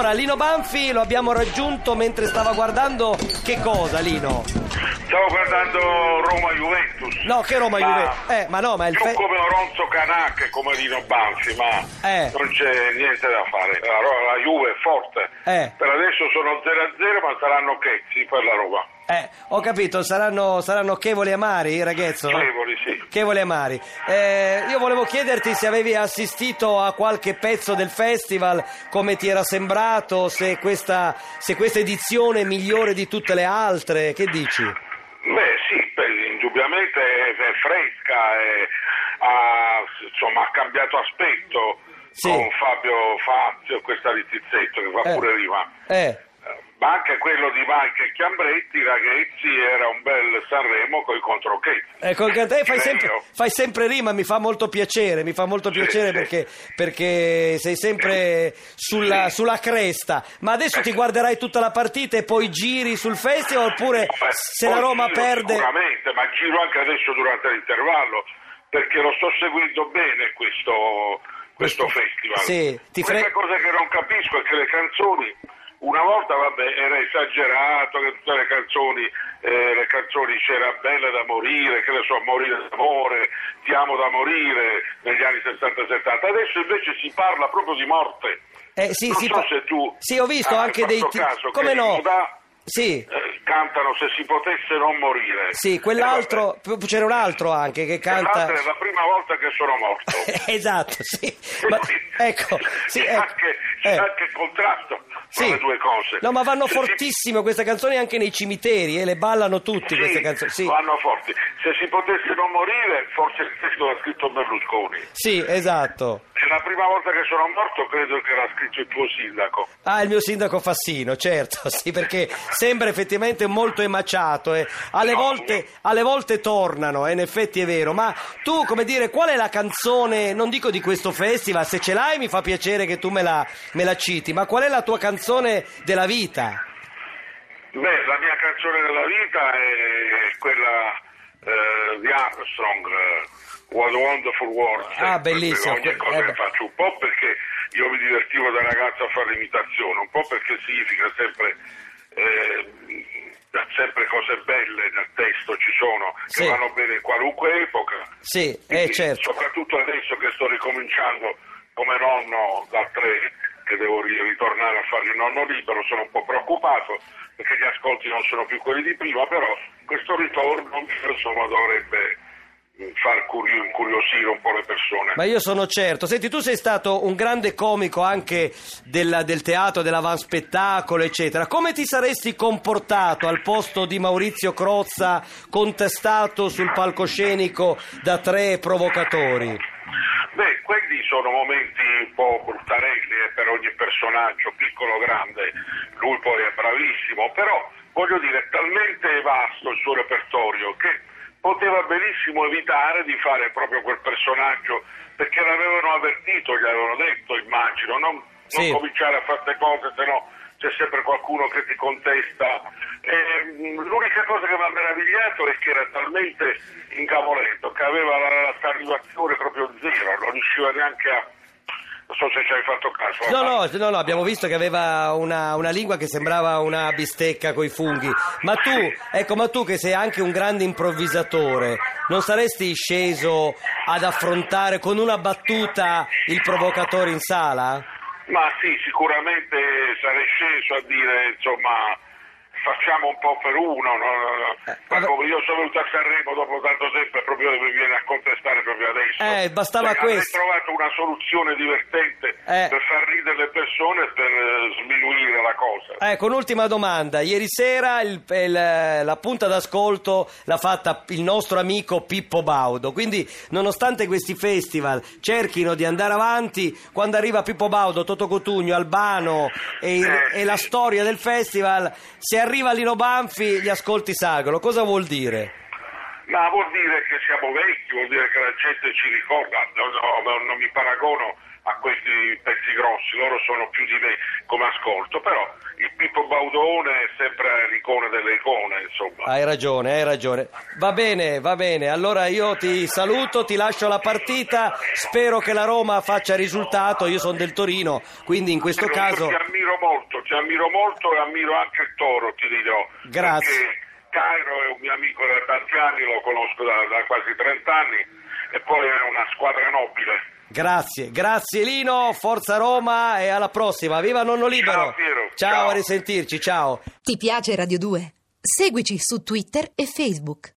Allora, Lino Banfi lo abbiamo raggiunto mentre stava guardando che cosa, Lino? Stavo guardando Roma-Juventus. No, che Roma Ma- Juve. Eh, ma no, ma il Non fe- come Oronzo Canà e come Lino Banfi, ma Eh. non c'è niente da fare. La, la Juve è forte. Eh. Per adesso sono 0-0, ma saranno chezzi per la Roma. Eh, ho capito, saranno, saranno chevoli amari, ragazzo? Chevoli, sì. Chevoli amari. Eh, io volevo chiederti se avevi assistito a qualche pezzo del festival, come ti era sembrato, se questa, se questa edizione è migliore di tutte le altre, che dici? Beh, sì, beh, indubbiamente è, fresca, è- ha, insomma, ha cambiato aspetto Sì. con Fabio Fazio, questa di Tizzetto che fa Eh. pure rima. Eh, Ma anche quello di Mike e Chiambretti, ragazzi, era un bel Sanremo con i controchetti. Ecco, a te fai Direi sempre, fai sempre rima, mi fa molto piacere, mi fa molto Sì, piacere sì. perché, perché sei sempre sulla, Sì. sulla cresta. Ma adesso ti guarderai tutta la partita e poi giri sul festival oppure Beh, se la Roma perde... Sicuramente, ma giro anche adesso durante l'intervallo, perché lo sto seguendo bene questo, questo Questo- festival. sì, ti fre- L'unica cosa che non capisco è che le canzoni... Una volta vabbè, era esagerato che tutte le canzoni, eh, le canzoni c'era belle da morire, che ne so, morire d'amore, ti amo da morire negli anni 60-70. Adesso invece si parla proprio di morte. Eh, sì, non so pa- se tu sì, ho visto anche dei... ti- caso Come no? Modà, Sì, eh, cantano se si potesse non morire. sì, quell'altro... p- C'era un altro anche che canta... È la prima volta che sono morto. esatto, sì. Ma, ecco, sì, c'è ecco. anche, Eh. anche il contrasto Sì. le due cose. No, ma vanno fortissimo queste canzoni anche nei cimiteri, e le ballano tutti Sì, queste canzoni. Sì. vanno forti. Se si potesse non morire, forse il testo l'ha scritto Berlusconi. Sì, esatto. La prima volta che sono morto, credo che l'ha scritto il tuo sindaco. Ah, il mio sindaco Fassino, certo, sì, perché sembra effettivamente molto emaciato e alle No. volte, alle volte tornano, eh, in effetti è vero, ma tu, come dire, qual è la canzone, non dico di questo festival, se ce l'hai mi fa piacere che tu me la, me la citi, ma qual è la tua canzone della vita? Beh, la mia canzone della vita è quella eh, di Armstrong, eh, What a Wonderful World. Ah, sempre, bellissimo. Ogni cosa Eh, che faccio, un po' perché io mi divertivo da ragazzo a fare l'imitazione, un po' perché significa sempre... eh, sempre cose belle nel testo ci sono Sì. che vanno bene in qualunque epoca Sì, eh, certo. soprattutto adesso che sto ricominciando come nonno da tre che devo ri- ritornare a fare il nonno libero sono un po' preoccupato perché gli ascolti non sono più quelli di prima però questo ritorno insomma dovrebbe mh, far curio- incuriosire un po' le persone Ma io sono certo. Senti, tu sei stato un grande comico anche del, del teatro, dell'avanspettacolo, eccetera. Come ti saresti comportato al posto di Maurizio Crozza, contestato sul palcoscenico da tre provocatori? Sono momenti un po' bruttarelli eh, per ogni personaggio, piccolo o grande, lui poi è bravissimo, però voglio dire, è talmente vasto il suo repertorio che poteva benissimo evitare di fare proprio quel personaggio, perché l'avevano avvertito, gli avevano detto, immagino, non, non Sì. cominciare a fare cose, se no c'è sempre qualcuno che ti contesta. E, mh, l'unica cosa che mi ha meravigliato è che era talmente incavoletto che aveva la, la salivazione proprio zero, non riusciva neanche a... Non so se ci hai fatto caso. No, no, no, no, abbiamo visto che aveva una, una lingua che sembrava una bistecca coi funghi. Ma tu, ecco, ma tu che sei anche un grande improvvisatore, non saresti sceso ad affrontare con una battuta il provocatore in sala? Ma sì, sicuramente sarei sceso a dire, insomma, facciamo un po' per uno. No? Eh, vabbè. io sono venuto a Sanremo dopo tanto tempo e proprio mi viene a contestare proprio adesso. Eh, bastava Cioè, questo. trovato una soluzione divertente Eh. per far ridere le persone e per eh, sminuire la cosa. Ecco, un'ultima domanda. Ieri sera il- il- la punta d'ascolto l'ha fatta il nostro amico Pippo Baudo. Quindi, nonostante questi festival cerchino di andare avanti, quando arriva Pippo Baudo, Toto Cotugno, Albano e, il- Eh. e la storia del festival, si arrende arriva Lino Banfi gli ascolti salgono. Cosa vuol dire? Ma vuol dire che siamo vecchi, vuol dire che la gente ci ricorda, no, no, non mi paragono a questi pezzi grossi, loro sono più di me come ascolto, però il Pippo Baudone è sempre l'icona delle icone, insomma. Hai ragione, hai ragione. Va bene, va bene. Allora io ti saluto, ti lascio la partita. Spero che la Roma faccia risultato. Io sono del Torino, quindi in questo caso. Ti ammiro molto, ti ammiro molto e ammiro anche il Toro, ti dirò. Grazie. Cairo è un mio amico da tanti anni, lo conosco da, da quasi 30 anni e poi è una squadra nobile. Grazie, grazie Lino, Forza Roma e alla prossima. Viva Nonno Libero. Ciao, Piero. ciao Ciao. a risentirci, ciao. Ti piace Radio 2? Seguici su Twitter e Facebook.